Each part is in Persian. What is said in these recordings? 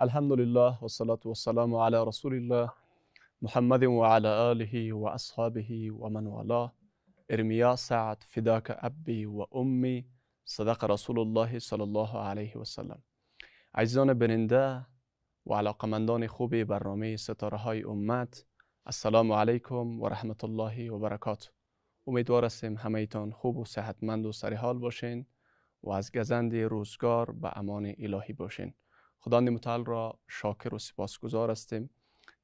الحمد لله والصلاة والسلام على رسول الله محمد وعلى آله وأصحابه ومن والاه ارمیا سعد فداك ابی و امی صدق رسول الله صلی الله علیه و سلم عزیزان بننده و علاقمندان خوب برنامه ستاره امت السلام علیکم و الله و برکاته امیدوار هستیم همه خوب و صحتمند و سریحال باشین و از گزند روزگار به أمان الهی باشین خداوند متعال را شاکر و سپاسگزار هستیم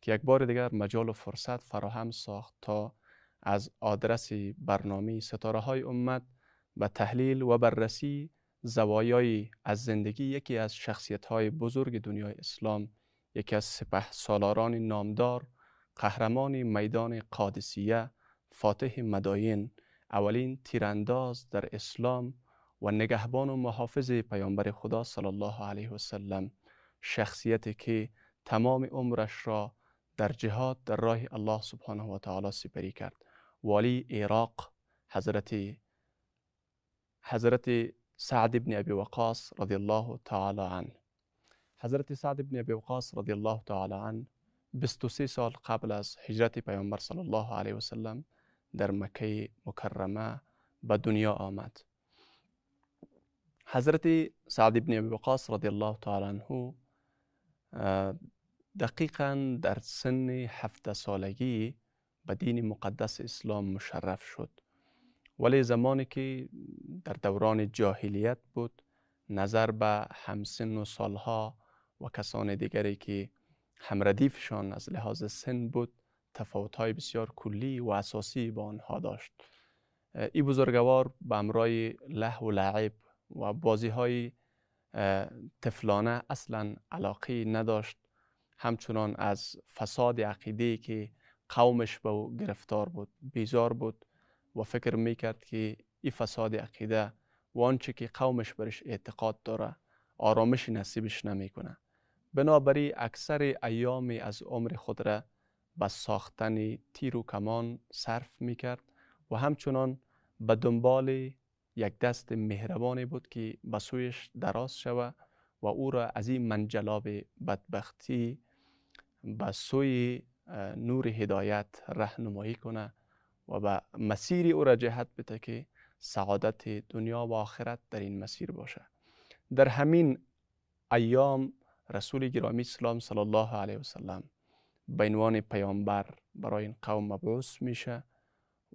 که یک بار دیگر مجال و فرصت فراهم ساخت تا از آدرس برنامه ستاره های امت به تحلیل و بررسی زوایای از زندگی یکی از شخصیت های بزرگ دنیای اسلام یکی از سپه سالاران نامدار قهرمان میدان قادسیه فاتح مداین اولین تیرانداز در اسلام و نگهبان و محافظ پیامبر خدا صلی الله علیه و سلم. شخصیتی که تمام عمرش را در جهاد در راه الله سبحانه و تعالی سپری کرد. والی عراق حضرت حضرت سعد ابن ابی وقاص رضی الله تعالی عنه. حضرت سعد ابن ابی وقاص رضی الله تعالی عنه 23 سال قبل از هجرت پیامبر صلی الله علیه و سلم در مکه مکرمه به دنیا آمد. حضرت سعد ابن ابی وقاص رضی الله تعالی عنه دقیقا در سن هفته سالگی به دین مقدس اسلام مشرف شد. ولی زمانی که در دوران جاهلیت بود نظر به همسن و سالها و کسان دیگری که همردیفشان از لحاظ سن بود تفاوتهای بسیار کلی و اساسی با آنها داشت. این بزرگوار به امرای له و لعب و بازی های تفلانه اصلا علاقی نداشت. همچنان از فساد عقیده که قومش به او گرفتار بود بیزار بود و فکر می‌کرد که این فساد عقیده و آنچه که قومش برش اعتقاد داره آرامش نصیبش نمی‌کنه. بنابراین اکثر ایام از عمر خود را به ساختن تیر و کمان صرف می‌کرد و همچنان به دنبال یک دست مهربانی بود که به سویش دراز شود و او را از این منجلاب بدبختی به سوی نور هدایت رهنمایی کنه و به مسیر او را جهت بده که سعادت دنیا و آخرت در این مسیر باشه. در همین ایام رسول گرامی اسلام صلی الله علیه و سلم به عنوان پیامبر برای این قوم مبعوث میشه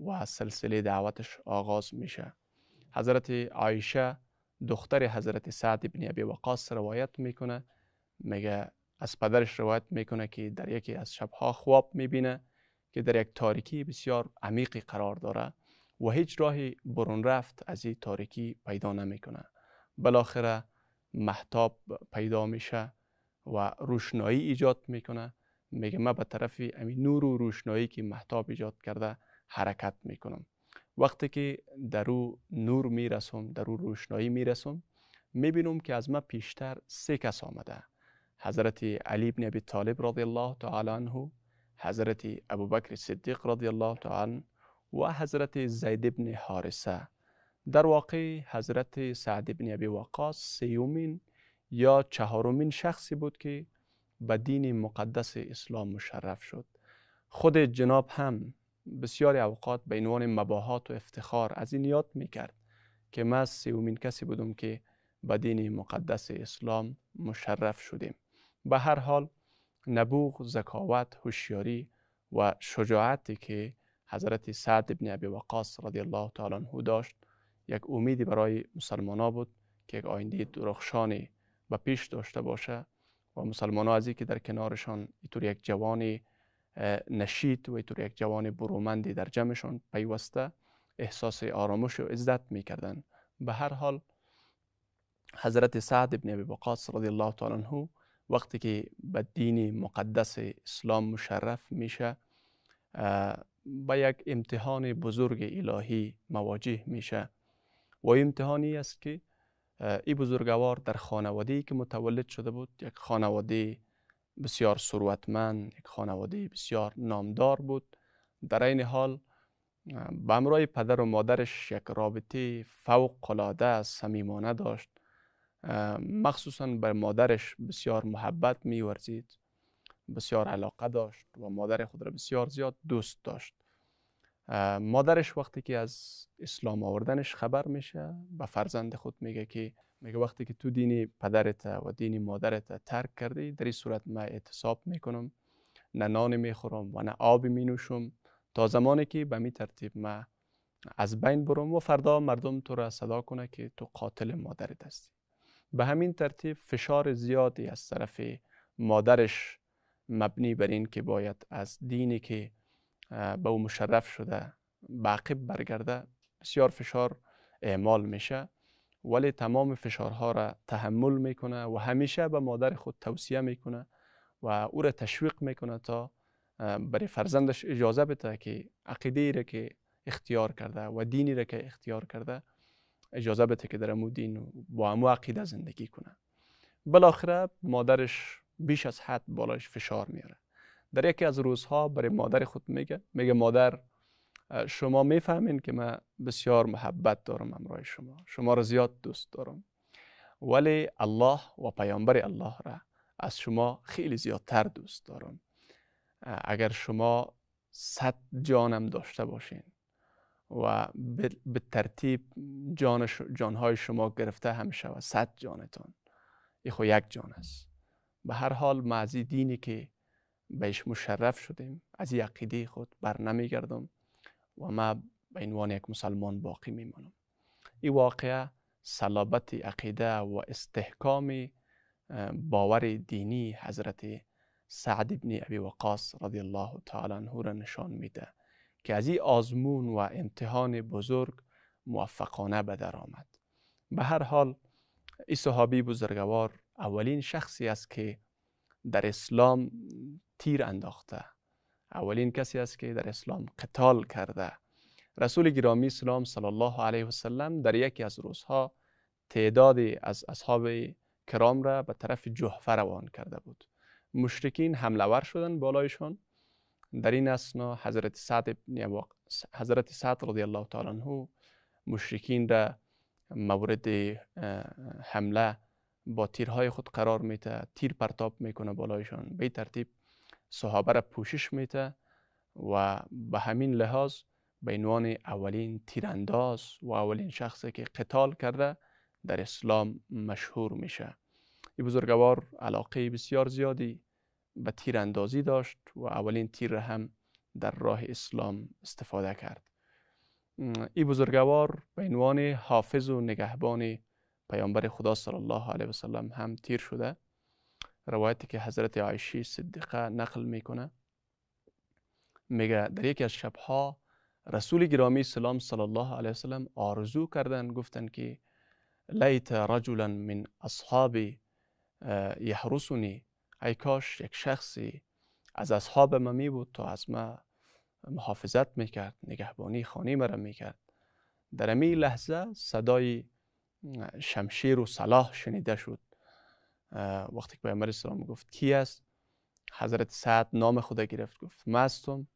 و سلسله دعوتش آغاز میشه. حضرت عایشه دختر حضرت سعد ابن ابی وقاص روایت می‌کنه. میگه از پدرش روایت می‌کنه که در یکی از شبها خواب می‌بینه که در یک تاریکی بسیار عمیقی قرار داره و هیچ راهی برون رفت از این تاریکی پیدا نمی‌کنه. بالاخره محتاب پیدا میشه و روشنایی ایجاد می‌کنه. میگه من به طرف امی نور و روشنایی که محتاب ایجاد کرده حرکت می‌کنم. وقتی که در او نور می‌رسم در او روشنایی می‌رسم می‌بینم که از ما پیشتر سه کس آمده. حضرت علی بن ابی طالب رضی الله تعالی عنه حضرت ابوبکر صدیق رضی الله تعالی عنه و حضرت زید بن حارثه در واقع حضرت سعد بن ابی وقاص سیومین یا چهارمین شخصی بود که به دین مقدس اسلام مشرف شد. خود جناب هم بسیاری اوقات به عنوان مباهات و افتخار از این یاد می‌کرد که ما سیومین کسی بودم که به دین مقدس اسلام مشرف شدیم. به هر حال نبوغ، زکاوت، هوشیاری و شجاعتی که حضرت سعد ابن ابی وقاص رضی الله تعالی عنه داشت یک امیدی برای مسلمان بود که یک آینده درخشانی به پیش داشته باشه و مسلمان ها از که در کنارشان اینطور یک جوان نشید و اینطور یک جوان برومندی در جمعشان پیوسته احساس آرامش و عزت می‌کردن به هر حال حضرت سعد ابن ابی وقاص رضی الله تعالی عنه وقتی که به دین مقدس اسلام مشرف میشه با یک امتحان بزرگ الهی مواجه میشه. و امتحانی است که این بزرگوار در خانواده که متولد شده بود یک خانواده بسیار ثروتمند یک خانواده بسیار نامدار بود. در این حال به امرای پدر و مادرش یک رابطه فوق العاده صمیمانه داشت. مخصوصا به مادرش بسیار محبت میورزید بسیار علاقه داشت و مادر خود را بسیار زیاد دوست داشت. مادرش وقتی که از اسلام آوردنش خبر میشه به فرزند خود میگه که میگه وقتی که تو دین پدرت و دین مادرت ترک کردی در این صورت من اعتصاب می‌کنم نه نان می‌خورم و نه آبی مینوشم. تا زمانی که به می ترتیب من از بین برم و فردا مردم تو را صدا کنه که تو قاتل مادرت هستی. به همین ترتیب فشار زیادی از طرف مادرش مبنی بر این که باید از دینی که به او مشرف شده باقب برگرده بسیار فشار اعمال میشه. ولی تمام فشارها را تحمل می‌کنه و همیشه به مادر خود توصیه می‌کنه و او را تشویق می‌کنه تا برای فرزندش اجازه بده که عقیده را که اختیار کرده و دینی را که اختیار کرده اجازه بده که در امو دین با امو عقیده زندگی کنه. بالاخره مادرش بیش از حد بالایش فشار میاره. در یکی از روزها برای مادر خود میگه میگه مادر شما می‌فهمین که من بسیار محبت دارم امرای شما. شما را زیاد دوست دارم. ولی الله و پیامبر الله را از شما خیلی زیادتر دوست دارم. اگر شما صد جانم داشته باشین و به ترتیب جان جانهای شما گرفته هم و صد جانتان. ای خو یک جان است. به هر حال معزی دینی که بهش مشرف شدیم از این عقیده خود بر نمیگردم و ما به عنوان یک مسلمان باقی میمانم. این واقعه صلابت عقیده و استحکام باور دینی حضرت سعد ابن ابی وقاص رضی الله تعالی عنه را نشان میده که از این آزمون و امتحان بزرگ موفقانه به در آمد. به هر حال این صحابی بزرگوار اولین شخصی است که در اسلام تیر انداخته. اولین کسی است که در اسلام قتال کرده. رسول گرامی اسلام صلی الله علیه و سلم در یکی از روزها تعدادی از اصحاب کرام را به طرف جحفه روان کرده بود. مشرکین حمله ور شدن بالایشان. در این اسنا حضرت سعد حضرت سعد رضی الله تعالی عنه مشرکین را مورد حمله با تیرهای خود قرار میته تیر پرتاب می‌کنه بالایشان. به ترتیب صحابه را پوشش میته و به همین لحاظ به عنوان اولین تیرانداز و اولین شخصی که قتال کرده در اسلام مشهور میشه. این بزرگوار علاقه بسیار زیادی به تیراندازی داشت و اولین تیر را هم در راه اسلام استفاده کرد. این بزرگوار به عنوان حافظ و نگهبان پیامبر خدا صلی الله علیه وسلم هم تیر شده. روایتی که حضرت عایشی صدیقه نقل می‌کنه میگه در یکی از شبها رسول گرامی سلام صلی الله علیه وسلم آرزو کردن گفتن که لیت رجلا من اصحاب یحرسونی ای کاش یک شخصی از اصحاب ما می بود تا از ما محافظت می‌کرد نگهبانی خانی مرا می‌کرد. در امی لحظه صدای شمشیر و صلاح شنیده شد. وقتی که پیامبر اسلام گفت کی است حضرت سعد نام خدا گرفت گفت ما هستم.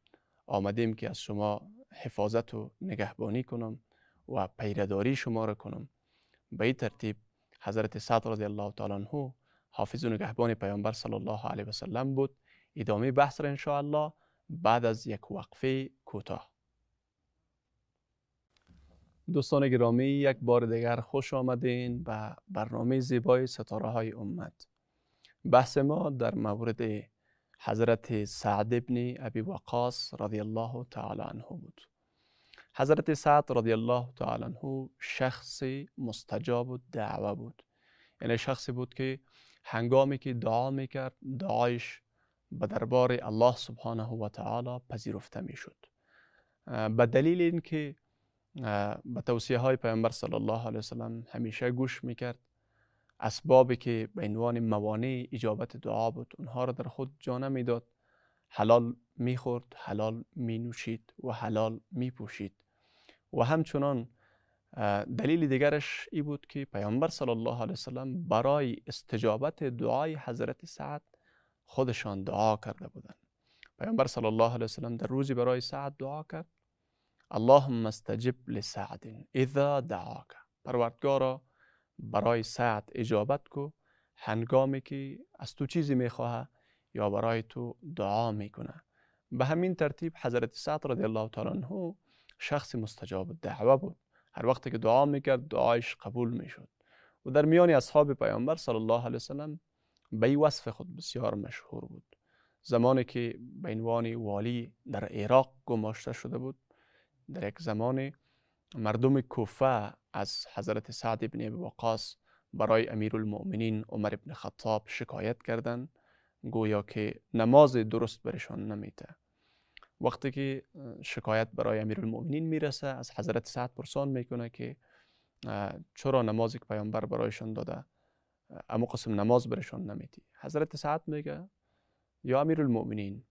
آمدیم که از شما حفاظت و نگهبانی کنم و پیرداری شما را کنم. به این ترتیب حضرت سعد رضی الله تعالی عنه حافظ و نگهبان پیامبر صلی الله علیه و سلم بود. ادامه بحث را ان الله بعد از یک وقفه کوتاه. دوستان گرامی یک بار دیگر خوش آمدین به برنامه زیبای ستاره های امت. بحث ما در مورد حضرت سعد ابن ابی وقاص رضی الله تعالی عنه بود. حضرت سعد رضی الله تعالی عنه شخص مستجاب و دعوه بود. یعنی شخصی بود که هنگامی که دعا می‌کرد دعایش به دربار الله سبحانه و تعالی پذیرفته می‌شد. به دلیل اینکه به توصیه های پیامبر صلی الله علیه وسلم همیشه گوش می‌کرد. اسبابی که به عنوان موانع اجابت دعا بود اونها را در خود جا نمی‌داد حلال می‌خورد حلال مینوشید و حلال میپوشید. و همچنان دلیل دیگرش ای بود که پیامبر صلی الله علیه وسلم برای استجابت دعای حضرت سعد خودشان دعا کرده بودند. پیامبر صلی الله علیه وسلم در روزی برای سعد دعا کرد. اللهم استجب لسعد اذا دعاک. پروردگارا برای سعد اجابت کو. هنگامی که از تو چیزی می‌خواه یا برای تو دعا می‌کنه. به همین ترتیب حضرت سعد رضی الله تعالی عنه شخص مستجاب دعوه بود. هر وقت که دعا می‌کرد دعایش قبول می‌شد. و در میان اصحاب پیامبر صلی الله علیه وسلم به وصف خود بسیار مشهور بود. زمانی که به عنوان والی در عراق گماشته شده بود در یک زمان مردم کوفه از حضرت سعد ابن ابی وقاص برای امیر المؤمنین عمر ابن خطاب شکایت کردند گویا که نماز درست برشان نمیده. وقتی که شکایت برای امیر المؤمنین می‌رسه از حضرت سعد پرسان می‌کنه که چرا نمازی که پیامبر برایشان داده؟ اما قسم نماز برشان نمیدی. حضرت سعد میگه یا امیر المؤمنین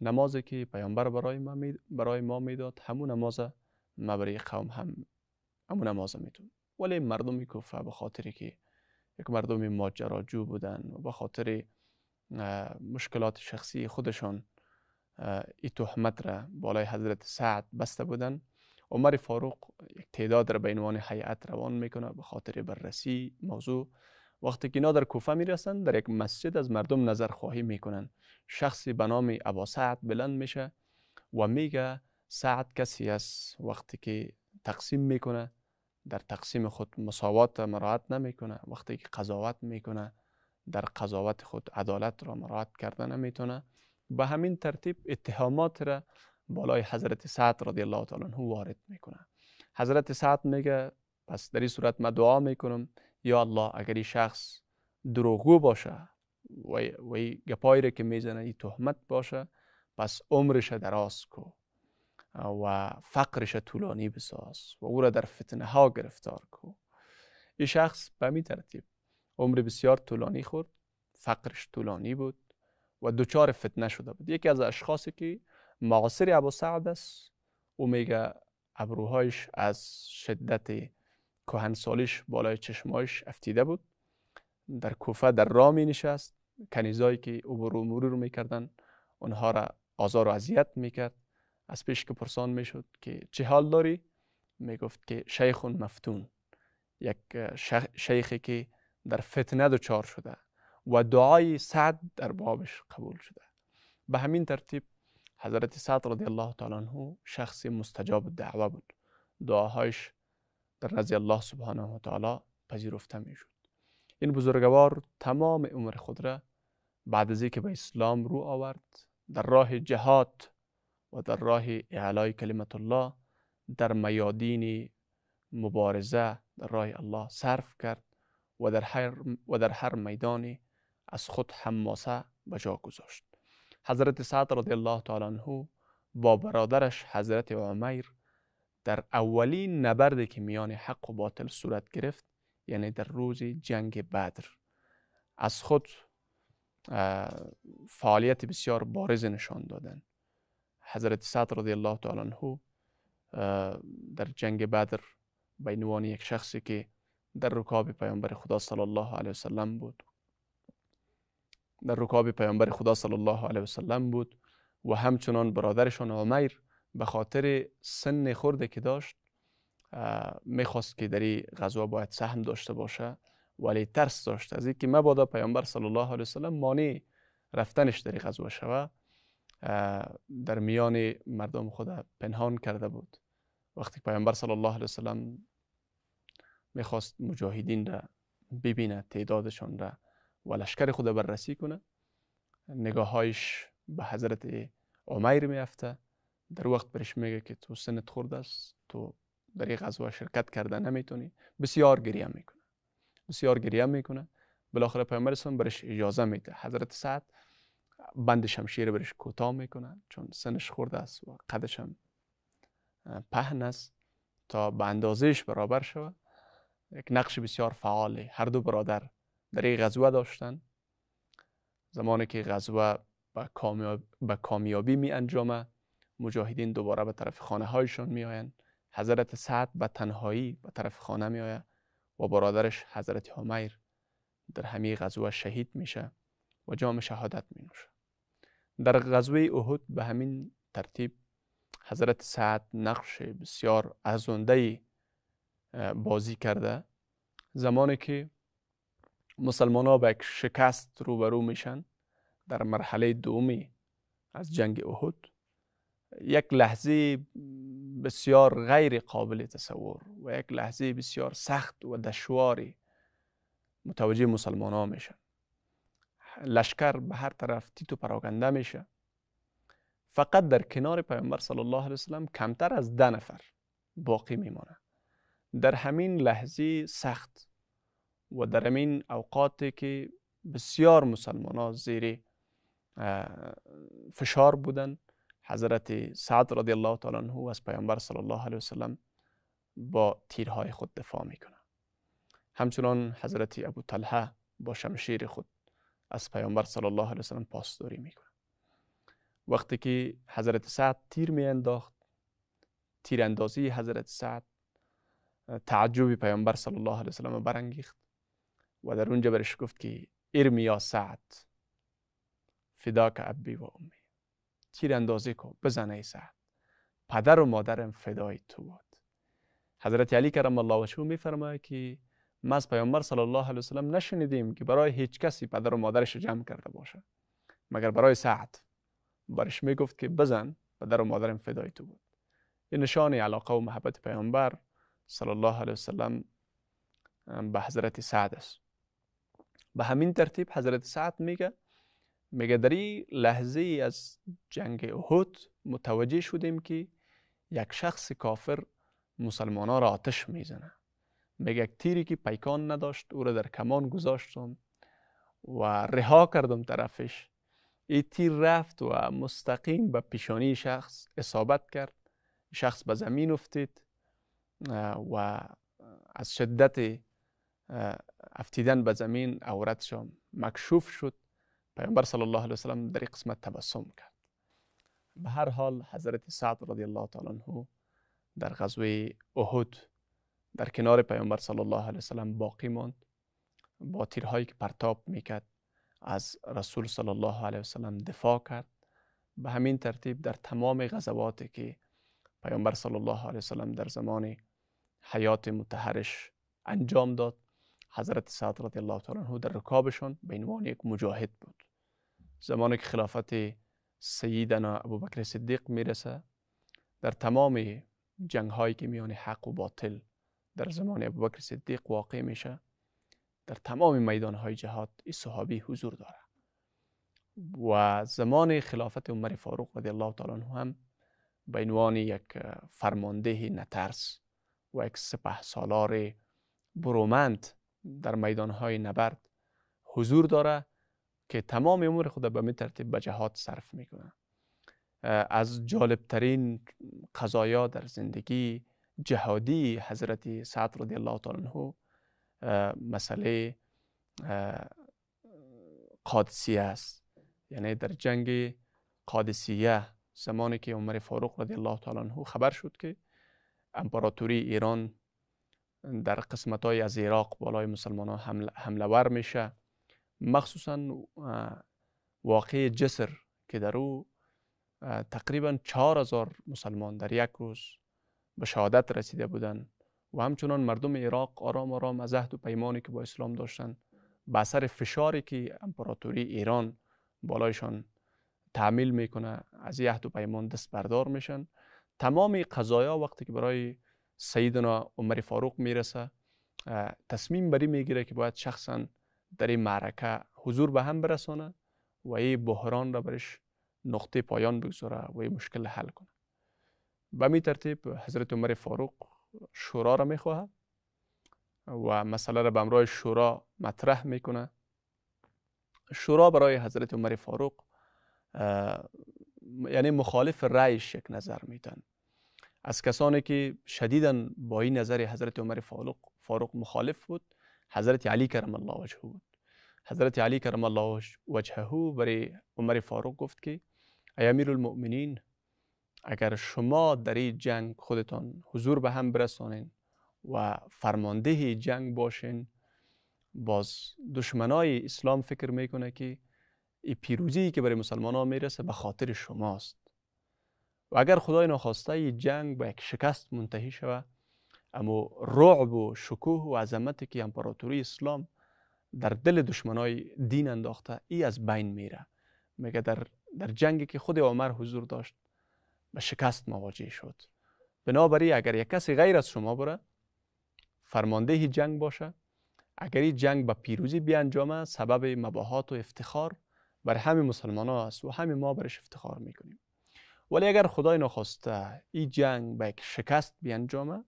نمازی که پیامبر برای ما, می برای ما می‌داد همون نماز ما برای قوم هم همون نماز میتون ولی مردم کوفه به خاطر که یک مردم ماجراجو بودن و به خاطر مشکلات شخصی خودشان ای تهمت را بالای حضرت سعد بسته بودن. عمر فاروق یک تعداد را به عنوان هیئت روان می‌کنه به خاطر بررسی موضوع. وقتی که اینا در کوفه می‌رسن در یک مسجد از مردم نظر خواهی می‌کنن. شخصی به نام ابا سعد بلند میشه و میگه سعد کسی است؟ وقتی که تقسیم می‌کنه در تقسیم خود مساوات مراعات نمی‌کنه. وقتی که قضاوت می‌کنه در قضاوت خود عدالت را مراعات کرده نمی‌تونه. به همین ترتیب اتهامات را بالای حضرت سعد رضی الله تعالی عنه وارد می‌کنه. حضرت سعد میگه پس در این صورت من دعا می‌کنم یا الله اگر این شخص دروغگو باشه و وی گپایی که می‌زنه این تهمت باشه پس عمرش دراز کو و فقرش طولانی بساز و او را در فتنه ها گرفتار کو. این شخص به می ترتیب عمر بسیار طولانی خورد فقرش طولانی بود و دوچار فتنه شده بود. یکی از اشخاصی که معاصر ابو سعد است او میگه ابروهایش از شدت کهنسالیش بالای چشمایش افتیده بود. در کوفه در راه می نشست. کنیزایی که او برو مرور می‌کردن اونها را آزار و اذیت می‌کرد از پیش که پرسان می‌شد که چه حال داری؟ می‌گفت که شیخ مفتون. یک شیخی که در فتنه دچار شده و دعای سعد در بابش قبول شده. به همین ترتیب حضرت سعد رضی الله تعالی عنه شخص مستجاب دعوه بود. دعاهایش در نزد الله سبحانه و تعالی پذیرفته می شد این بزرگوار تمام عمر خود را بعد از اینکه به اسلام رو آورد در راه جهاد و در راه اعلای کلمت الله در میادین مبارزه در راه الله صرف کرد و در هر, و در هر میدانی از خود حماسه به جا گذاشت. حضرت سعد رضی الله تعالی عنه با برادرش حضرت عمیر در اولین نبردی که میان حق و باطل صورت گرفت یعنی در روز جنگ بدر. از خود فعالیت بسیار بارز نشان دادن. حضرت سعد رضی الله تعالی عنه در جنگ بدر به عنوان یک شخصی که در رکاب پیامبر خدا صلی الله علیه وسلم بود. در رکاب پیامبر خدا صلی الله علیه وسلم بود و همچنان برادرشان عمیر به خاطر سن خورده که داشت می‌خواست که در این غزوه باید سهم داشته باشه ولی ترس داشت. از اینکه مبادا پیامبر صلی الله علیه وسلم مانع رفتنش در غزوه شوه در میان مردم خود پنهان کرده بود. وقتی پیامبر صلی الله علیه وسلم می‌خواست مجاهدین را ببینه تعدادشان را و لشکر خود بررسی کنه نگاههایش به حضرت عمیر میافته. در وقت برش میگه که تو سنت خورده است تو در این غزوه شرکت کرده نمی‌تونی. بسیار گریه می‌کنه. بسیار گریه می‌کنه. بالاخره پیامبر اسلام برش اجازه میده. حضرت سعد بند شمشیر برش کوتاه می‌کنه چون سنش خورده است و قدش هم پهن است تا به اندازهش برابر شود. یک نقش بسیار فعالی هر دو برادر در این غزوه داشتن. زمانی که غزوه کامیاب... کامیابی می انجامه مجاهدین دوباره به طرف خانه هایشان می آین. حضرت سعد به تنهایی به طرف خانه می آید و برادرش حضرت حمیر در همین غزوه شهید میشه و جام شهادت می نوشه در غزوه احد به همین ترتیب حضرت سعد نقش بسیار ارزنده بازی کرده زمانی که مسلمان ها به یک شکست روبرو میشن در مرحله دومی از جنگ احد یک لحظه بسیار غیر قابل تصور و یک لحظه بسیار سخت و دشواری متوجه مسلمان ها لشکر به هر طرف تیتو پراکنده میشه. فقط در کنار پیامبر صلی الله علیه وسلم کمتر از ده نفر باقی میمانه در همین لحظه سخت و در همین اوقاتی که بسیار مسلمان ها زیر فشار بودن حضرت سعد رضی الله تعالی عنه از پیامبر صلی الله علیه وسلم با تیرهای خود دفاع می‌کنه. همچنان حضرت ابو طلحه با شمشیر خود از پیامبر صلی الله علیه وسلم پاسداری می‌کنه. وقتی که حضرت سعد تیر می انداخت تیر اندازی حضرت سعد تعجبی پیامبر صلی الله علیه وسلم برانگیخت و در اونجا برش گفت که ارمی یا سعد فداک ابی و امی. تیر اندازی کن. بزنه ای سعد پدر و مادرم فدای تو بود. حضرت علی کرم الله وجهه میفرماید که ما از پیامبر صلی الله علیه وسلم نشنیدیم که برای هیچ کسی پدر و مادرش جمع کرده باشه. مگر برای سعد. برش می‌گفت که بزن پدر و مادرم فدای تو بود. این نشان علاقه و محبت پیامبر صلی الله علیه وسلم به حضرت سعد است. به همین ترتیب حضرت سعد میگه میگه در لحظه از جنگ احد متوجه شدیم که یک شخص کافر مسلمان ها را آتش می‌زنه. میگه یک تیری که پیکان نداشت او را در کمان گذاشتم و رها کردم طرفش. این تیر رفت و مستقیم به پیشانی شخص اصابت کرد. شخص به زمین افتید و از شدت افتیدن به زمین عورتش مکشوف شد. پیامبر صلی الله علیه وسلم در این قسمت تبسم کرد. به هر حال حضرت سعد رضی الله تعالی عنه در غزوه احد در کنار پیامبر صلی الله علیه وسلم باقی ماند. با تیرهایی که پرتاب می‌کرد از رسول صلی الله علیه وسلم دفاع کرد. به همین ترتیب در تمام غزواتی که پیامبر صلی الله علیه وسلم در زمان حیات متحرش انجام داد حضرت سعد رضی الله تعالی عنه در رکابشان به عنوان یک مجاهد بود. زمانی که خلافت سیدنا ابوبکر صدیق می‌رسه. در تمام جنگ هایی که میان حق و باطل در زمان ابوبکر صدیق واقع میشه در تمام میدان های جهاد این صحابی حضور داره. و زمان خلافت عمر فاروق رضی الله تعالی عنه هم به عنوان یک فرمانده نترس و یک سپه سالار برومند در میدان های نبرد حضور داره. که تمام عمر خود به می ترتیب به جهاد صرف می‌کنه. از جالبترین قضایا در زندگی جهادی حضرت سعد رضی الله تعالی عنه مسئله قادسیه است. یعنی در جنگ قادسیه زمانی که عمر فاروق رضی الله تعالی عنه خبر شد که امپراتوری ایران در قسمت های از عراق بالای مسلمان ها حمله ور میشه. مخصوصا واقع جسر که در او تقریبا چهار هزار مسلمان در یک روز به شهادت رسیده بودند و همچنان مردم عراق آرام آرام از عهد و پیمانی که با اسلام داشتن به اثر فشاری که امپراتوری ایران بالایشان تعمیل می‌کنه از عهد و پیمان دست بردار میشن. تمام قضایا وقتی که برای سیدنا عمر فاروق می‌رسه تصمیم بری می‌گیره که باید شخصا در این معرکه حضور به هم برسانه و این بحران را برش نقطه پایان بگذاره و این مشکل حل کنه. به می ترتیب حضرت عمر فاروق شورا را می‌خواه و مسئله را به امرای شورا مطرح می‌کنه. شورا برای حضرت عمر فاروق یعنی مخالف رأیش یک نظر میتن از کسانی که شدیدا با این نظر حضرت عمر فاروق, فاروق مخالف بود حضرت علی کرم الله وجهه. بود حضرت علی کرم الله وجهه برای عمر فاروق گفت که ای امیر المؤمنین اگر شما در این جنگ خودتان حضور به هم برسانین و فرمانده جنگ باشین باز دشمنای اسلام فکر می‌کنه که این پیروزی که برای مسلمان ها می‌رسه به خاطر شماست. و اگر خدای ناخواسته جنگ به یک شکست منتهی شود اما رعب و شکوه و عظمتی که امپراتوری اسلام در دل دشمنای دین انداخته ای از بین میره. میگه در, در جنگی که خود عمر حضور داشت به شکست مواجه شد. بنابراین اگر یک کسی غیر از شما بره فرمانده جنگ باشه. اگر این جنگ به پیروزی بیانجامه سبب مباهات و افتخار بر همه مسلمان ها است و همه ما برش افتخار می‌کنیم. ولی اگر خدای نخواسته این جنگ به یک شکست بیانجامه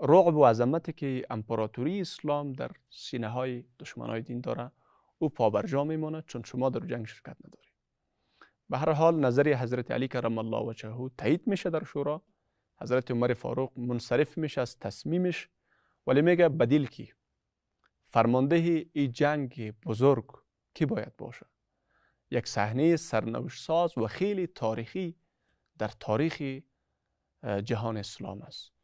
رعب و عظمتی که امپراتوری اسلام در سینه های دشمن های دین داره او پابرجا میمونه چون شما در جنگ شرکت نداری به هر حال نظر حضرت علی کرم الله وجهه تایید میشه در شورا. حضرت عمر فاروق منصرف میشه از تصمیمش ولی میگه بدیل کی؟ فرمانده ای جنگ بزرگ کی باید باشه؟ یک صحنه سرنوشت ساز و خیلی تاریخی در تاریخ جهان اسلام است.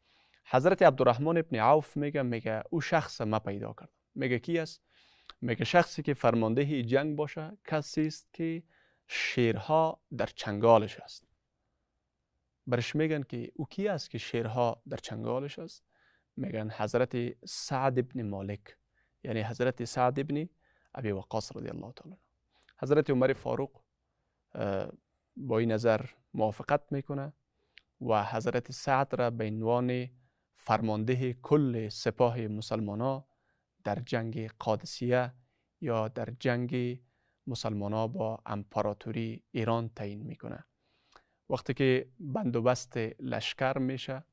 حضرت عبدالرحمن ابن عوف میگه میگه او شخص ما پیدا کرد. میگه کی است؟ میگه شخصی که فرمانده جنگ باشه کسی است که شیرها در چنگالش است. برش میگن که او کی است که شیرها در چنگالش است؟ میگن حضرت سعد ابن مالک یعنی حضرت سعد ابن ابی وقاص رضی الله تعالی حضرت عمر فاروق با این نظر موافقت می‌کنه و حضرت سعد را به عنوان فرمانده کل سپاه مسلمان در جنگ قادسیه یا در جنگ مسلمان با امپراتوری ایران تعیین می‌کنه. وقتی که بندوبست لشکر میشه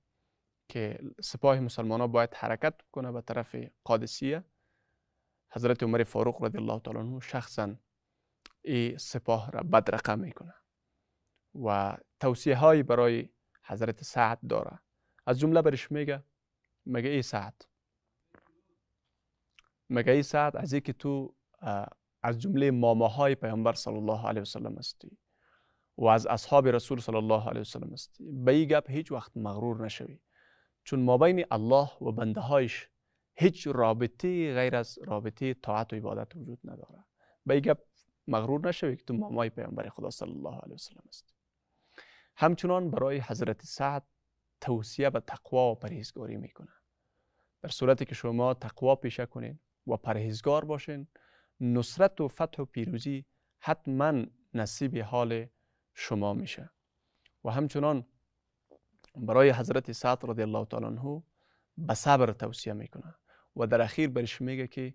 که سپاه مسلمان باید حرکت کنه به طرف قادسیه حضرت عمر فاروق رضی الله تعالی عنه شخصا این سپاه را بدرقه می‌کنه و توصیه هایی برای حضرت سعد داره. از جمله برش میگه مگه ای سعد. مگه ای سعد از که تو از جمله ماماهای پیامبر صلی الله علیه وسلم هستی و از اصحاب رسول صلی الله علیه وسلم هستی به این گپ هیچ وقت مغرور نشوی. چون ما بین الله و بنده هایش هیچ رابطه غیر از رابطه طاعت و عبادت وجود نداره. به این گپ مغرور نشوی که تو مامای پیامبر خدا صلی الله علیه وسلم هستی. همچنان برای حضرت سعد توصیه به تقوا و پرهیزگاری می‌کنه در صورتی که شما تقوا پیشه کنین و پرهیزگار باشین نصرت و فتح و پیروزی حتما نصیب حال شما میشه. و همچنان برای حضرت سعد رضی الله تعالی عنه به صبر توصیه می‌کنه و در اخیر برش میگه که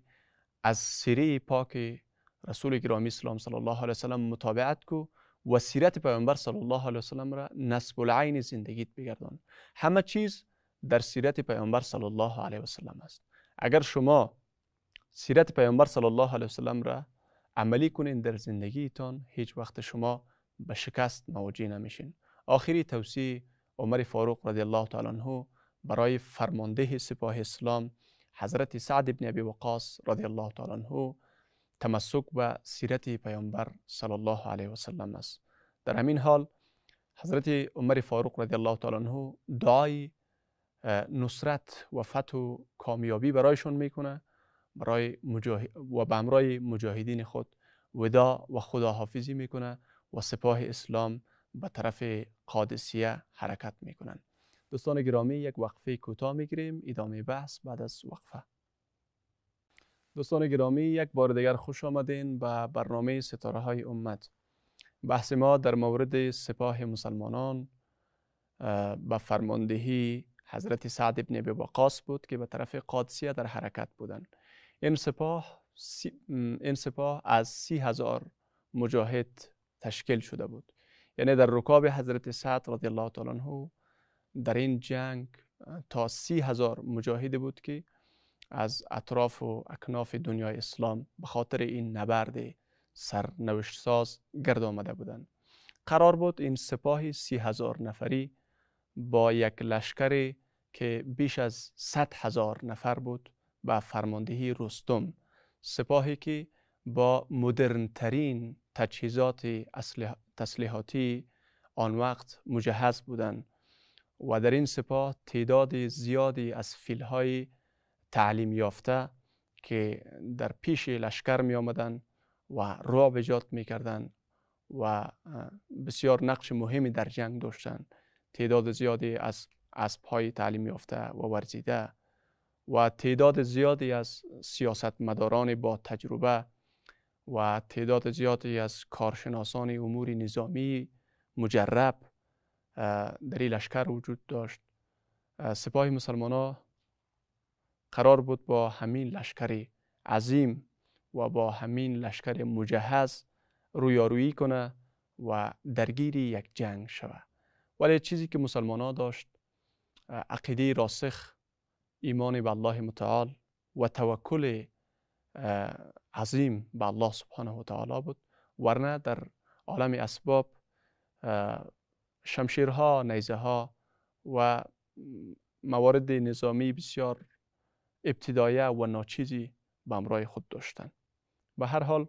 از سیره پاک رسول گرامی اسلام صلی الله علیه وسلم مطابقت کو و سیرت پیامبر صلی الله علیه وسلم را نسب العین زندگیت بگردان. همه چیز در سیرت پیامبر صلی الله علیه وسلم است. اگر شما سیرت پیامبر صلی الله علیه وسلم را عملی کنین در زندگیتان هیچ وقت شما به شکست مواجه نمیشین. آخری توصیه عمر فاروق رضی الله تعالی عنه برای فرمانده سپاه اسلام حضرت سعد ابن ابی وقاص رضی الله تعالی عنه تمسک به سیرت پیامبر صلی الله علیه و سلم است. در همین حال حضرت عمر فاروق رضی الله تعالی عنه دعای نصرت و فتح و کامیابی برایشون می‌کنه برای و به امرای مجاهدین خود ودا و خداحافظی می‌کنه و سپاه اسلام به طرف قادسیه حرکت می‌کنن. دوستان گرامی یک وقفه کوتاه می‌گیریم. ادامه بحث بعد از وقفه. دوستان گرامی یک بار دیگر خوش آمدین به برنامه ستاره های امت. بحث ما در مورد سپاه مسلمانان به فرماندهی حضرت سعد ابن ابی وقاص بود که به طرف قادسیه در حرکت بودند این سپاه این سپاه از سی هزار مجاهد تشکیل شده بود. یعنی در رکاب حضرت سعد رضی الله تعالی عنه در این جنگ تا سی هزار مجاهد بود که از اطراف و اکناف دنیای اسلام به خاطر این نبرد سرنوشت ساز گرد آمده بودند. قرار بود این سپاه سی هزار نفری با یک لشکر که بیش از صد هزار نفر بود به فرماندهی رستم سپاهی که با مدرنترین تجهیزات تسلیحاتی آن وقت مجهز بودند و در این سپاه تعداد زیادی از فیلهای تعلیم یافته که در پیش لشکر می آمدن و رعب ایجاد می کردن و بسیار نقش مهمی در جنگ داشتند تعداد زیادی از پای تعلیم یافته و ورزیده و تعداد زیادی از سیاستمداران با تجربه و تعداد زیادی از کارشناسان امور نظامی مجرب در لشکر وجود داشت. سپاه مسلمان ها قرار بود با همین لشکر عظیم و با همین لشکر مجهز رویارویی کنه و درگیری یک جنگ شود ولی چیزی که مسلمان ها داشت عقیده راسخ ایمان به الله متعال و توکل عظیم به الله سبحانه و تعالی بود. ورنه در عالم اسباب شمشیرها نیزه ها و موارد نظامی بسیار ابتدایه و ناچیزی به امرای خود داشتند به هر حال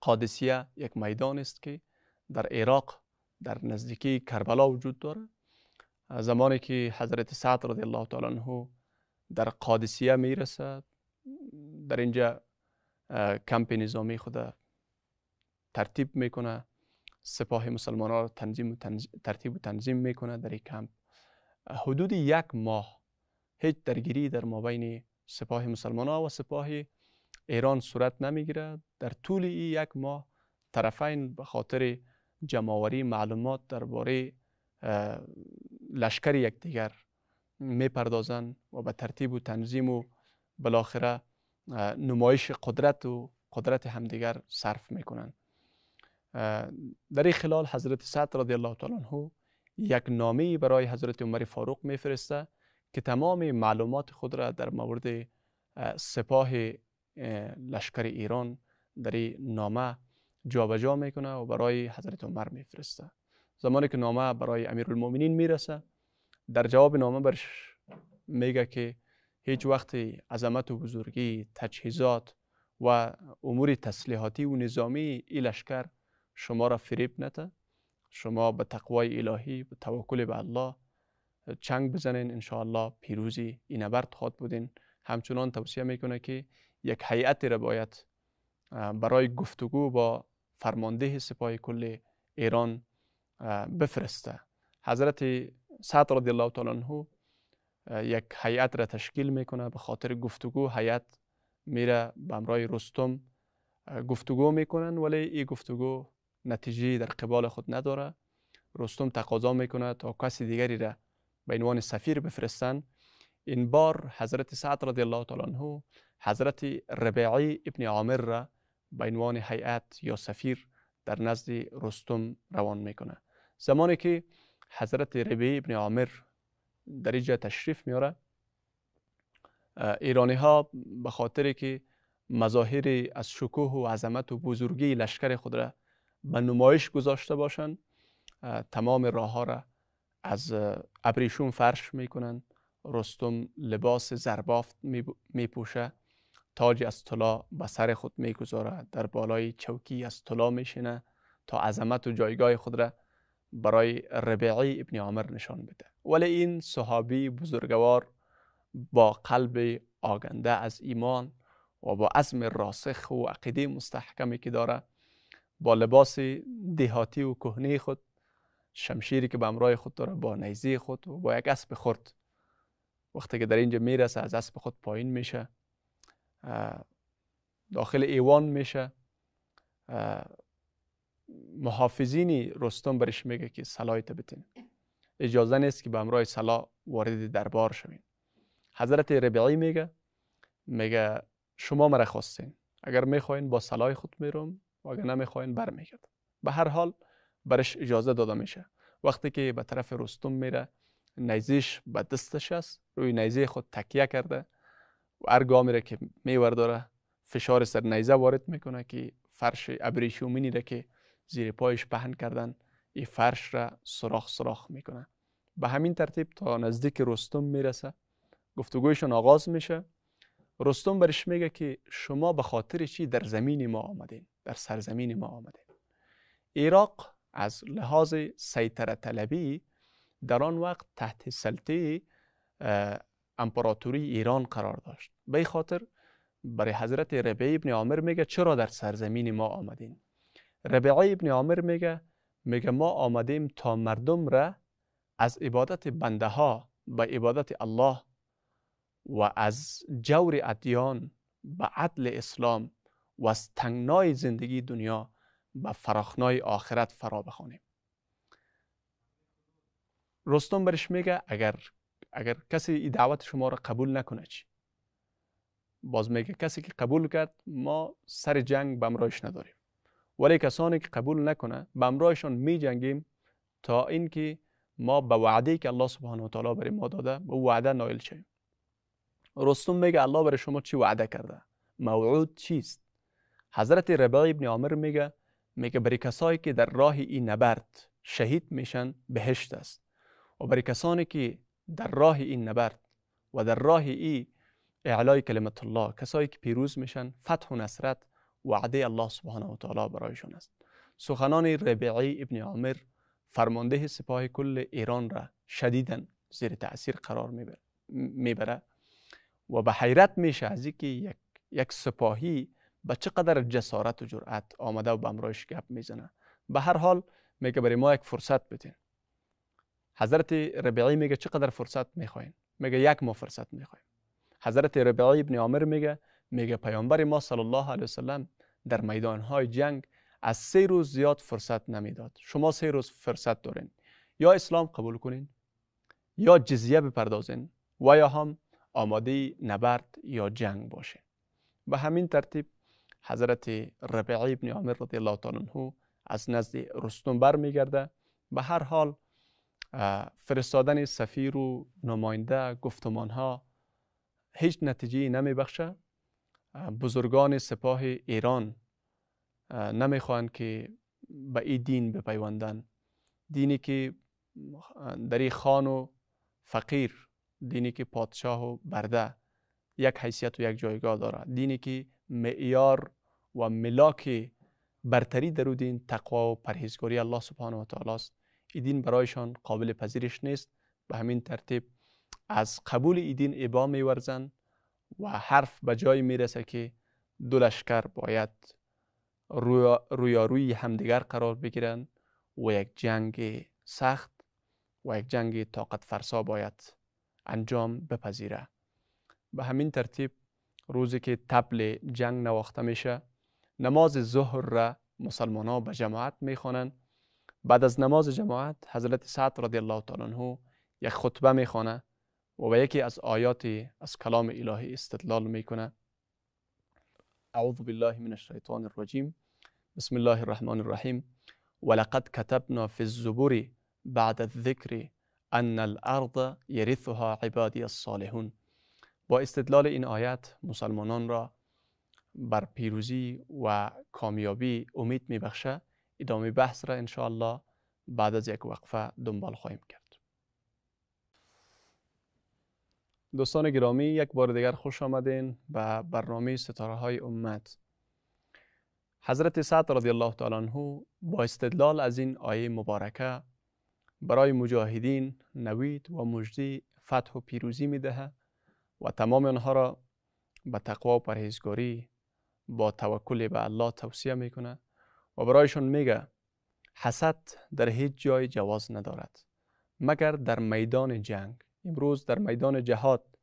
قادسیه یک میدان است که در عراق در نزدیکی کربلا وجود داره. زمانی که حضرت سعد رضی الله تعالی عنه در قادسیه می‌رسد در اینجا کمپ نظامی خود ترتیب می‌کنه. سپاه مسلمان را تنظیم و ترتیب و تنظیم می‌کنه در این کمپ. حدود یک ماه هیچ درگیری در مابین سپاه مسلمان ها و سپاه ایران صورت نمی‌گیره. در طول این یک ماه طرفین به خاطر جمعوری معلومات درباره لشکر یکدیگر می‌پردازند و به ترتیب و تنظیم و بالاخره نمایش قدرت و قدرت همدیگر صرف می‌کنند در این خلال حضرت سعد رضی الله تعالی عنه یک نامه برای حضرت عمر فاروق میفرسته که تمام معلومات خود را در مورد سپاه لشکر ایران در این نامه جابجا جا می‌کنه و برای حضرت عمر میفرسته. زمانی که نامه برای امیرالمؤمنین می‌رسه در جواب نامه برش میگه که هیچ وقت عظمت و بزرگی تجهیزات و امور تسلیحاتی و نظامی ای لشکر شما را فریب نده. شما به تقوای الهی به توکل به الله چنگ بزنین انشاءالله پیروزی این نبرد خواد بودین. همچنان توصیه می‌کنه که یک هیئت را باید برای گفتگو با فرمانده سپاه کل ایران بفرسته. حضرت سعد رضی الله تعالی عنه یک هیئت را تشکیل می‌کنه. به خاطر گفتگو هیئت میره به امرای رستم گفتگو می‌کنن ولی این گفتگو نتیجه در قبال خود نداره. رستم تقاضا می‌کنه تا کسی دیگری را به عنوان سفیر بفرستن این بار حضرت سعد رضی الله تعالی عنه حضرت ربیعی ابن عامر را به عنوان هیئت یا سفیر در نزد رستم روان می‌کنه. زمانی که حضرت ربیعی ابن عامر در اینجا تشریف میاره ایرانی ها به خاطر که مظاهر از شکوه و عظمت و بزرگی لشکر خود را به نمایش گذاشته باشند تمام راه ها را از ابریشون فرش می‌کنن. رستم لباس زربافت میپوشه تاج از طلا به سر خود می‌گذاره. در بالای چوکی از طلا میشینه تا عظمت و جایگاه خود را برای ربیعی ابن عامر نشان بده. ولی این صحابی بزرگوار با قلب آگنده از ایمان و با عزم راسخ و عقیده مستحکمی که داره با لباس دهاتی و کهنه خود شمشیری که به امرای خود داره با نیزه خود و با یک اسب خورد وقتی که در اینجا می‌رسه از اسب خود پایین میشه. داخل ایوان میشه. محافظین رستم برش میگه که سلایت بتین. اجازه نیست که به امرای سلا وارد دربار شوین. حضرت ربیعی میگه میگه شما مرا خواستین اگر می‌خواین با سلای خود می‌روم و اگر نمی‌خواین برمیگرد. به هر حال برش اجازه داده میشه. وقتی که به طرف رستم میره نیزیش به دستش است روی نیزه خود تکیه کرده و هر میره که میورداره فشار سر نیزه وارد می‌کنه که فرش ابریشومینی را که زیر پایش پهن کردن این فرش را سراخ سراخ می‌کنه. به همین ترتیب تا نزدیک رستم می‌رسه گفتگویشون آغاز میشه. رستم برش میگه که شما به خاطر چی در زمین ما آمدین در سرزمین ما آمدین؟ عراق از لحاظ سیطره طلبی در آن وقت تحت سلطه امپراتوری ایران قرار داشت. به خاطر برای حضرت ربیع ابن عامر میگه چرا در سرزمین ما آمدین؟ ربیع ابن عامر میگه میگه ما آمدیم تا مردم را از عبادت بنده ها به عبادت الله و از جور ادیان به عدل اسلام و از تنگنای زندگی دنیا به فراخنای آخرت فرا بخوانیم. رستم برش میگه اگر اگر کسی این دعوت شما را قبول نکنه چی؟ باز میگه کسی که قبول کرد ما سر جنگ به امرایش نداریم. ولی کسانی که قبول نکنه امرایشان می جنگیم تا اینکه ما به وعده که الله سبحانه و تعالی برای ما داده به وعده نایل شیم رستم میگه الله برای شما چی وعده کرده؟ موعود چیست؟ حضرت ربیع ابن عامر میگه میگه برای کسایی که در راه این نبرد شهید میشن بهشت است. و برای کسانی که در راه این نبرد و در راه این اعلای کلمت الله کسایی که پیروز میشن فتح و نصرت وعده الله سبحانه و تعالی برایشون است. سخنان ربیعی ابن عامر فرمانده سپاه کل ایران را شدیدا زیر تاثیر قرار می‌بره. و به حیرت میشه از اینکه یک یک سپاهی به چقدر جسارت و جرأت آمده و به امرایش گپ می‌زنه. به هر حال میگه برای ما یک فرصت بدین. حضرت ربیعی میگه چقدر فرصت می‌خواین؟ میگه یک ما فرصت می‌خوایم. حضرت ربیعی ابن عامر میگه میگه پیامبر ما صلی الله علیه وسلم در میدان های جنگ از سه روز زیاد فرصت نمی‌داد. شما سه روز فرصت دارین. یا اسلام قبول کنین یا جزیه بپردازین و یا هم آماده نبرد یا جنگ باشین به همین ترتیب حضرت ربیعی ابن عامر رضی الله تعالی عنه از نزد رستم بر میگرده به هر حال فرستادن سفیر و نماینده گفتمان ها هیچ نتیجه نمی بخشه بزرگان سپاه ایران نمی‌خواهند که به این دین بپیوندن دینی که در خان و فقیر دینی که پادشاه و برده یک حیثیت و یک جایگاه داره دینی که معیار و ملاک برتری در دین تقوا و پرهیزگاری الله سبحانه و تعالی است. این دین برایشان قابل پذیرش نیست. به همین ترتیب از قبول این دین ابا میورزند و حرف به جای می‌رسه که دو لشکر باید رویاروی همدیگر قرار بگیرند و یک جنگ سخت و یک جنگ طاقت فرسا باید انجام بپذیره. به همین ترتیب روزی که تبل جنگ نواخته میشه نماز ظهر را مسلمان ها به جماعت می‌خوانند بعد از نماز جماعت حضرت سعد رضی الله تعالی عنه یک خطبه می‌خوانه و به یکی از آیات از کلام الهی استدلال می‌کنه. اعوذ بالله من الشیطان الرجیم. بسم الله الرحمن الرحیم. ولقد كتبنا في الزبور بعد الذكر ان الارض يرثها عبادي الصالحون. با استدلال این آیت مسلمانان را بر پیروزی و کامیابی امید میبخشه ادامه بحث را انشاءالله بعد از یک وقفه دنبال خواهیم کرد. دوستان گرامی یک بار دیگر خوش آمدین به برنامه ستاره های امت. حضرت سعد رضی الله تعالی عنه با استدلال از این آیه مبارکه برای مجاهدین نوید و مجدی فتح و پیروزی می‌دهه و تمام آنها را به تقوا و پرهیزگاری با توکل به الله توصیه می‌کنه و برایشون میگه حسد در هیچ جای جواز ندارد مگر در میدان جنگ. امروز در میدان جهاد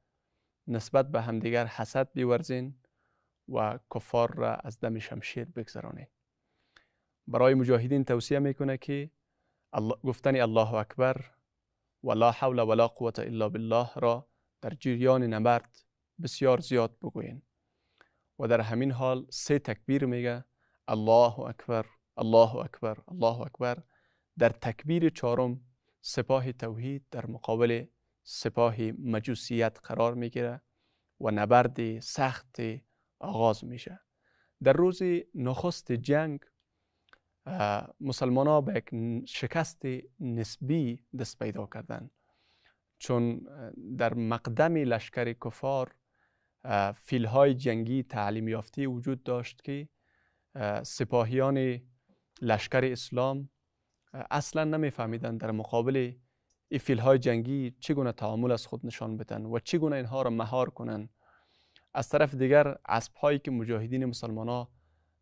نسبت به همدیگر حسد بیورزین و کفار را از دم شمشیر بگذرانید. برای مجاهدین توصیه می‌کنه که گفتن الله اکبر و لا حول ولا قوت الا بالله را در جریان نبرد بسیار زیاد بگوین و در همین حال سه تکبیر میگه الله اکبر الله اکبر الله اکبر. در تکبیر چهارم سپاه توحید در مقابل سپاه مجوسیت قرار می‌گیره و نبرد سخت آغاز میشه. در روز نخست جنگ مسلمان ها به یک شکست نسبی دست پیدا کردن چون در مقدم لشکر کفار فیل های جنگی تعلیم یافته وجود داشت که سپاهیان لشکر اسلام اصلا نمیفهمیدند در مقابل این فیل های جنگی چگونه تعامل از خود نشان بدن و چگونه اینها را مهار کنند از طرف دیگر اسب هایی که مجاهدین مسلمان ها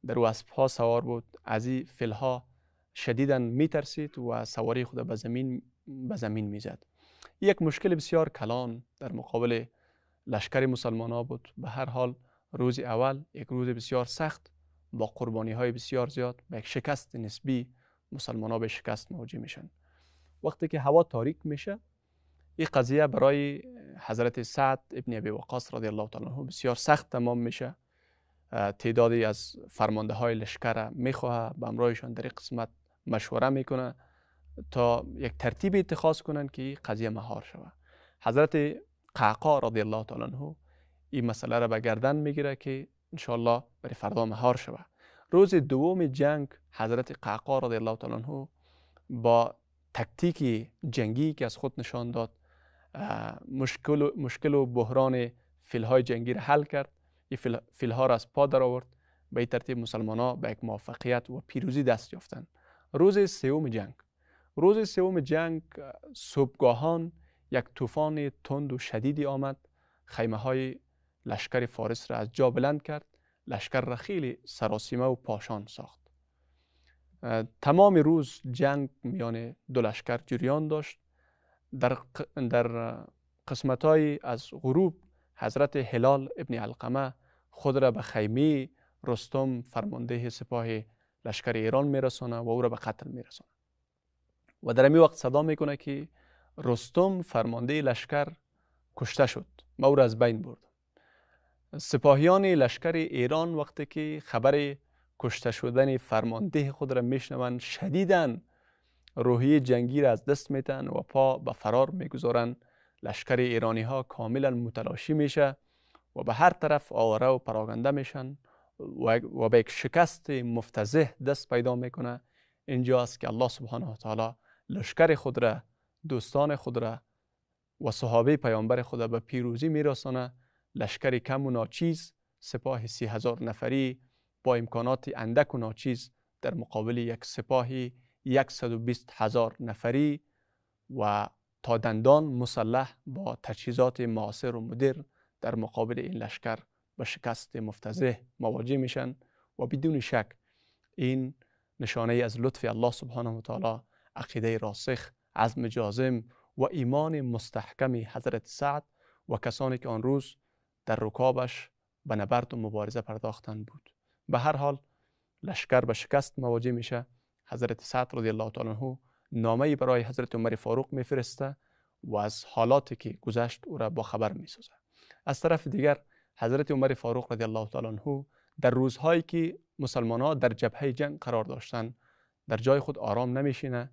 در او اسب ها سوار بود از این فیل ها شدیدا میترسید و سواری خود به زمین به زمین می‌زد. یک مشکل بسیار کلان در مقابل لشکر مسلمان ها بود. به هر حال روز اول یک روز بسیار سخت با قربانی های بسیار زیاد به یک شکست نسبی مسلمان ها به شکست مواجه میشن. وقتی که هوا تاریک میشه این قضیه برای حضرت سعد ابن ابی وقاص رضی الله تعالی عنه بسیار سخت تمام میشه. تعدادی از فرمانده های لشکر می‌خواه به امرایشان در قسمت مشوره می‌کنه. تا یک ترتیب اتخاذ کنند که قضیه مهار شود. حضرت قعقا رضی الله تعالی عنه این مسئله را به گردن می‌گیره که انشالله برای فردا مهار شود. روز دوم جنگ حضرت قعقا رضی الله تعالی عنه با تکتیک جنگی که از خود نشان داد مشکل و, مشکل و بحران فیلهای جنگی را حل کرد. این فیلها را از پا در آورد به ترتیب مسلمان ها به یک موفقیت و پیروزی دست یافتند. روز سوم جنگ. روز سوم جنگ صبحگاهان یک طوفان تند و شدیدی آمد. خیمه های لشکر فارس را از جا بلند کرد لشکر را خیلی سراسیمه و پاشان ساخت. تمام روز جنگ میان دو لشکر جریان داشت. در, در قسمت های از غروب حضرت هلال ابن علقمه خود را به خیمه رستم فرمانده سپاه لشکر ایران میرسانه و او را به قتل میرسانه و در امی وقت صدا می‌کنه که رستم فرمانده لشکر کشته شد. ما او را از بین بردم سپاهیان لشکر ایران وقتی که خبر کشته شدن فرمانده خود را میشنوند شدیدن روحی جنگی را از دست میتن و پا به فرار می‌گذارن. لشکر ایرانی ها کاملا متلاشی میشه و به هر طرف آواره و پراگنده میشن و به یک شکست مفتزه دست پیدا می‌کنه. اینجاست که الله سبحانه و تعالی لشکر خود را دوستان خود را و صحابه پیامبر خود به پیروزی میرسانه. لشکر کم و ناچیز سپاه سی هزار نفری با امکانات اندک و ناچیز در مقابل یک سپاهی 120 هزار نفری و تا دندان مسلح با تجهیزات معاصر و مدر در مقابل این لشکر به شکست مفتزه مواجه میشن و بدون شک این نشانه از لطف الله سبحانه و تعالی عقیده راسخ عزم جازم و ایمان مستحکم حضرت سعد و کسانی که آن روز در رکابش به نبرد و مبارزه پرداختن بود. به هر حال لشکر به شکست مواجه میشه. حضرت سعد رضی الله تعالی عنه نامه برای حضرت عمر فاروق میفرسته و از حالاتی که گذشت او را با خبر می‌سازه. از طرف دیگر حضرت عمر فاروق رضی الله تعالی عنه در روزهایی که مسلمان ها در جبهه جنگ قرار داشتن در جای خود آرام نمیشینه.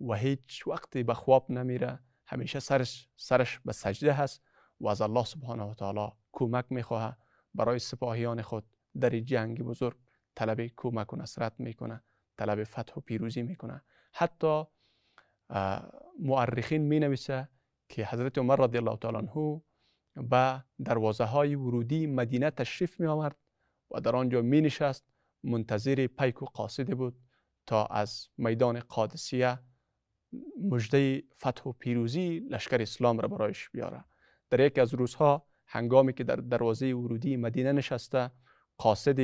و هیچ وقتی به خواب نمیره همیشه سرش سرش به سجده هست و از الله سبحانه و تعالی کمک می‌خواه. برای سپاهیان خود در جنگ بزرگ طلب کمک و نصرت می‌کنه طلب فتح و پیروزی می‌کنه. حتی مؤرخین می نویسه که حضرت عمر رضی الله تعالی عنه به دروازه های ورودی مدینه تشریف می آورد و در آنجا می نشست منتظر پیک و قاصده بود تا از میدان قادسیه مجده فتح و پیروزی لشکر اسلام را برایش بیاره. در یک از روزها هنگامی که در دروازه ورودی مدینه نشسته قاصد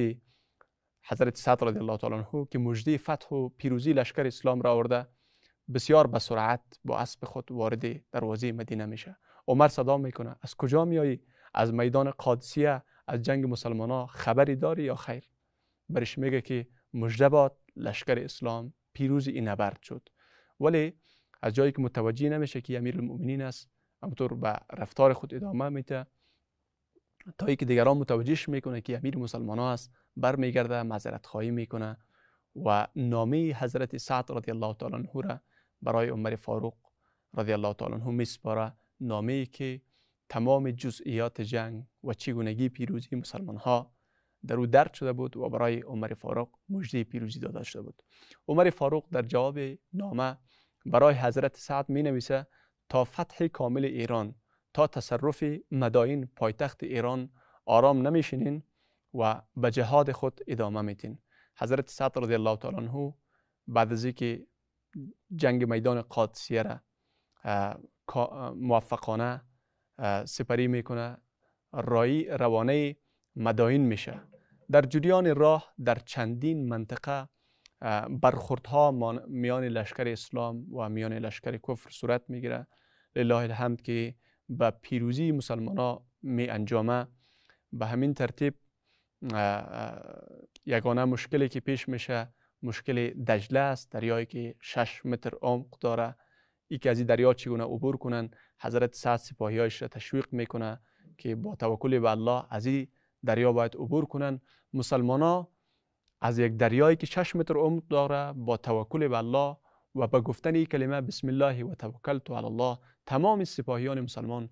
حضرت سعد رضی الله تعالی عنه که مجده فتح و پیروزی لشکر اسلام را آورده بسیار به سرعت با اسب خود وارد دروازه مدینه میشه. عمر صدا می‌کنه از کجا میایی از میدان قادسیه؟ از جنگ مسلمان ها خبری داری یا خیر؟ برش میگه که مجده لشکر اسلام پیروز این نبرد شد. ولی از جایی که متوجه نمیشه که امیر المؤمنین است همطور به رفتار خود ادامه میده تا که دیگران متوجهش می‌کنه که امیر مسلمان ها است برمیگرده معذرت خواهی می‌کنه و نامه حضرت سعد رضی الله تعالی عنه را برای عمر فاروق رضی الله تعالی عنه میسپاره. نامه ای که تمام جزئیات جنگ و چگونگی پیروزی مسلمان ها در او درد شده بود و برای عمر فاروق مجده پیروزی داده شده بود. عمر فاروق در جواب نامه برای حضرت سعد می نویسه تا فتح کامل ایران تا تصرف مداین پایتخت ایران آرام نمیشینین و به جهاد خود ادامه میتین حضرت سعد رضی الله تعالی عنه بعد از اینکه جنگ میدان قادسیه را موفقانه سپری می‌کنه رای روانه مداین میشه. در جریان راه در چندین منطقه برخوردها میان لشکر اسلام و میان لشکر کفر صورت می‌گیره. لله الحمد که به پیروزی مسلمان ها می انجامه به همین ترتیب یگانه مشکلی که پیش میشه مشکل دجله است دریایی که 6 متر عمق داره. ای که از این دریا چگونه عبور کنن؟ حضرت سعد سپاهی هایش را تشویق می‌کنه که با توکل به الله از این دریا باید عبور کنن. مسلمان ها از یک دریایی که 6 متر عمق داره با توکل به الله و با گفتن این کلمه بسم الله و توکلت علی الله تمام سپاهیان مسلمان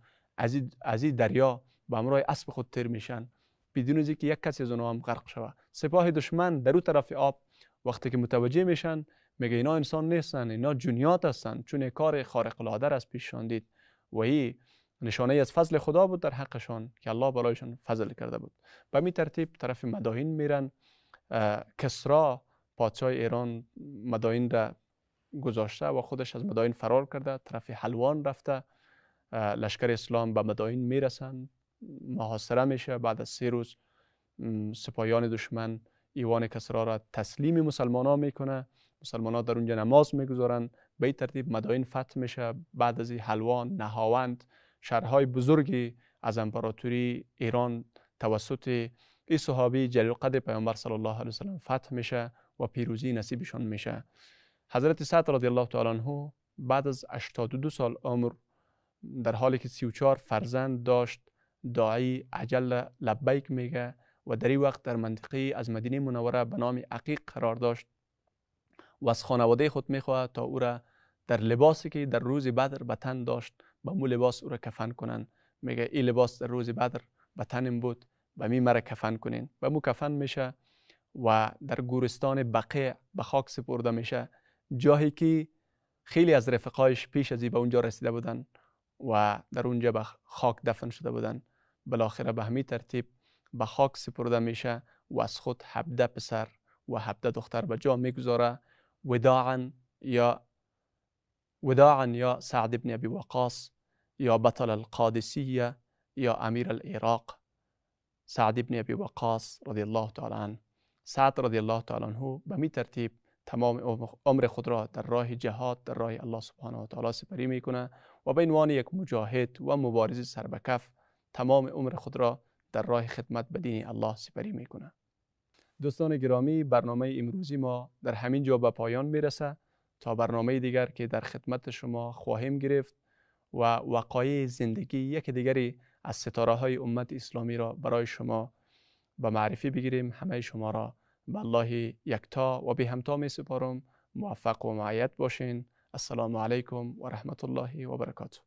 از این دریا به همراه اسب خود تیر میشن. بدون از که یک کسی از اونها هم غرق شوه. سپاه دشمن در اون طرف آب وقتی که متوجه میشن میگه اینا انسان نیستن اینا جنیات هستن چون کار خارق العاده از پیش دید و این نشانه از فضل خدا بود در حقشان که الله برایشان فضل کرده بود. به می ترتیب طرف مداین میرن کسرا پادشاه ایران مداین را گذاشته و خودش از مداین فرار کرده. طرف حلوان رفته لشکر اسلام به مداین می‌رسن محاصره میشه. بعد از سه روز سپاهیان دشمن ایوان کسرا را تسلیم مسلمان ها می‌کنه. مسلمان ها در اونجا نماز می‌گذارن. به این ترتیب مداین فتح میشه. بعد از حلوان نهاوند شهرهای بزرگی از امپراتوری ایران توسط این صحابی جلیل قدر پیامبر صلی الله علیه وسلم فتح میشه و پیروزی نصیبشان میشه. حضرت سعد رضی الله تعالی عنه بعد از 82 سال عمر در حالی که 34 فرزند داشت داعی عجل لبیک میگه و در این وقت در منطقه از مدینه منوره به نام عقیق قرار داشت و از خانواده خود می‌خواه تا او را در لباسی که در روز بدر به تن داشت به مو لباس او را کفن کنن. میگه این لباس در روز بدر به تنم بود و می مرا کفن کنین. و مو کفن میشه و در گورستان بقیع به خاک سپرده میشه. جایی که خیلی از رفقایش پیش از به اونجا رسیده بودن و در اونجا به خاک دفن شده بودن. بالاخره به همین ترتیب به خاک سپرده میشه و از خود هبده پسر و هبده دختر به جا می‌گذاره. وداعا یا وداعا یا سعد بن ابي وقاص یا بطل القادسیه یا امیر العراق. سعد بن ابي وقاص رضی الله تعالی عنه. سعد رضی الله تعالی عنه به می تمام عمر خود را در راه جهاد در راه الله سبحانه و تعالی سپری می‌کنه و به عنوان یک مجاهد و مبارز سربکف تمام عمر خود را در راه خدمت به دین الله سپری می‌کنه دوستان گرامی برنامه امروزی ما در همین جا به پایان می‌رسه تا برنامه دیگر که در خدمت شما خواهیم گرفت و وقایع زندگی یک دیگری از ستاره های امت اسلامی را برای شما به معرفی بگیریم. همه شما را به الله یکتا و به همتا می سپارم. موفق و معید باشین. السلام علیکم و رحمت الله و برکاته.